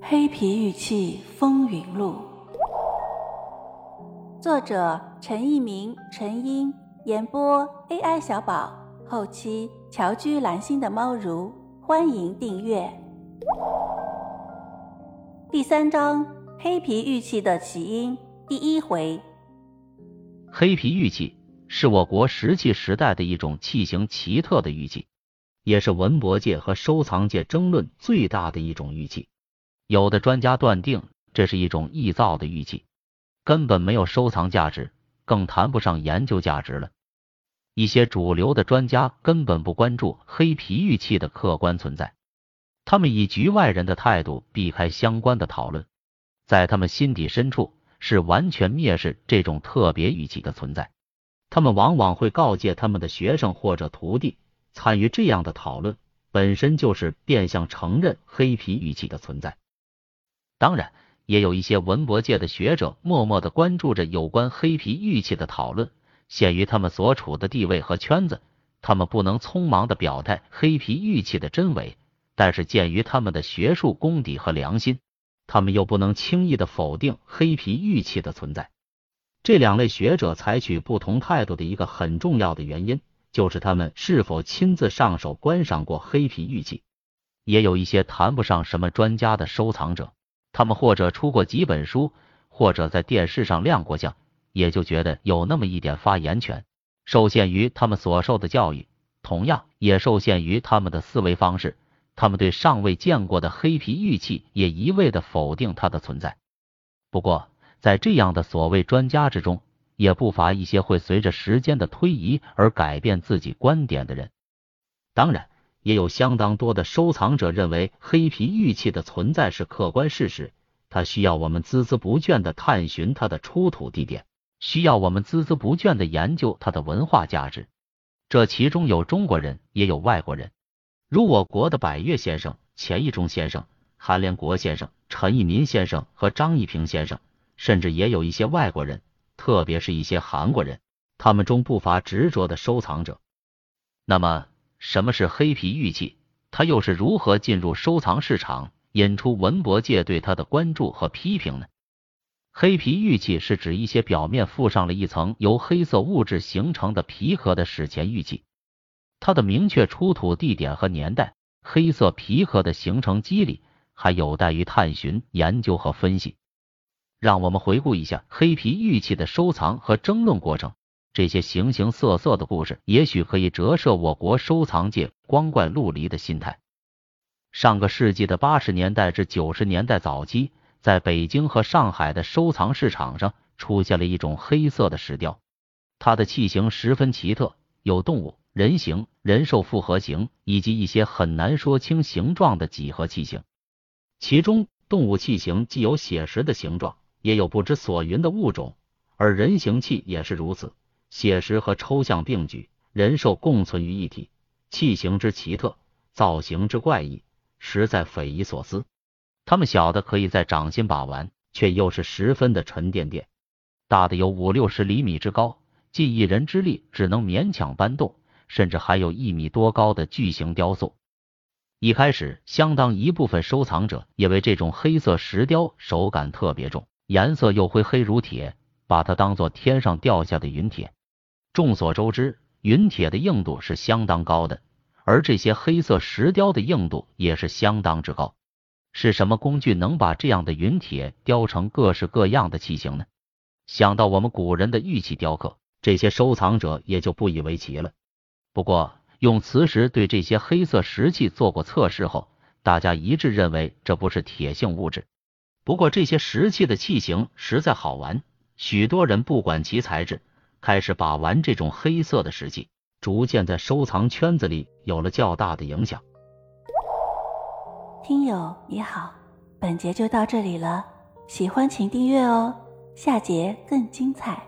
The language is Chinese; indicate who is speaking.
Speaker 1: 黑皮玉器风云录，作者陈一鸣、陈英，演播 AI 小宝，后期乔居蓝心的猫如，欢迎订阅。第三章：黑皮玉器的起因，第一回。
Speaker 2: 黑皮玉器是我国石器时代的一种器型奇特的玉器，也是文博界和收藏界争论最大的一种玉器。有的专家断定这是一种臆造的玉器，根本没有收藏价值，更谈不上研究价值了。一些主流的专家根本不关注黑皮玉器的客观存在，他们以局外人的态度避开相关的讨论，在他们心底深处是完全蔑视这种特别玉器的存在。他们往往会告诫他们的学生或者徒弟，参与这样的讨论本身就是变相承认黑皮玉器的存在。当然，也有一些文博界的学者默默的关注着有关黑皮玉器的讨论。限于他们所处的地位和圈子，他们不能匆忙的表态黑皮玉器的真伪。但是鉴于他们的学术功底和良心，他们又不能轻易的否定黑皮玉器的存在。这两类学者采取不同态度的一个很重要的原因，就是他们是否亲自上手观赏过黑皮玉器。也有一些谈不上什么专家的收藏者。他们或者出过几本书，或者在电视上亮过相，也就觉得有那么一点发言权。受限于他们所受的教育，同样也受限于他们的思维方式，他们对尚未见过的黑皮玉器也一味的否定它的存在。不过，在这样的所谓专家之中，也不乏一些会随着时间的推移而改变自己观点的人。当然。也有相当多的收藏者认为黑皮玉器的存在是客观事实，它需要我们孜孜不倦的探寻它的出土地点，需要我们孜孜不倦的研究它的文化价值。这其中有中国人，也有外国人，如我国的百越先生、钱义忠先生、韩连国先生、陈义民先生和张一平先生，甚至也有一些外国人，特别是一些韩国人，他们中不乏执着的收藏者。那么。什么是黑皮玉器？它又是如何进入收藏市场，引出文博界对它的关注和批评呢？黑皮玉器是指一些表面附上了一层由黑色物质形成的皮壳的史前玉器。它的明确出土地点和年代、黑色皮壳的形成机理，还有待于探寻、研究和分析。让我们回顾一下黑皮玉器的收藏和争论过程。这些形形色色的故事，也许可以折射我国收藏界光怪陆离的心态。上个世纪的八十年代至九十年代早期，在北京和上海的收藏市场上出现了一种黑色的石雕，它的器型十分奇特，有动物、人形、人兽复合型，以及一些很难说清形状的几何器型。其中，动物器型既有写实的形状，也有不知所云的物种，而人形器也是如此。写实和抽象并举，人兽共存于一体，器形之奇特，造型之怪异，实在匪夷所思。它们小的可以在掌心把玩，却又是十分的沉甸甸；大的有五六十厘米之高，尽一人之力只能勉强搬动，甚至还有一米多高的巨型雕塑。一开始，相当一部分收藏者因为这种黑色石雕手感特别重，颜色又灰黑如铁，把它当做天上掉下的陨铁。众所周知，陨铁的硬度是相当高的，而这些黑色石雕的硬度也是相当之高。是什么工具能把这样的陨铁雕成各式各样的器型呢？想到我们古人的玉器雕刻，这些收藏者也就不以为奇了。不过，用磁石对这些黑色石器做过测试后，大家一致认为这不是铁性物质。不过，这些石器的器型实在好玩，许多人不管其材质。开始把玩这种黑色的石器，逐渐在收藏圈子里有了较大的影响。
Speaker 1: 听友你好，本节就到这里了，喜欢请订阅哦，下节更精彩。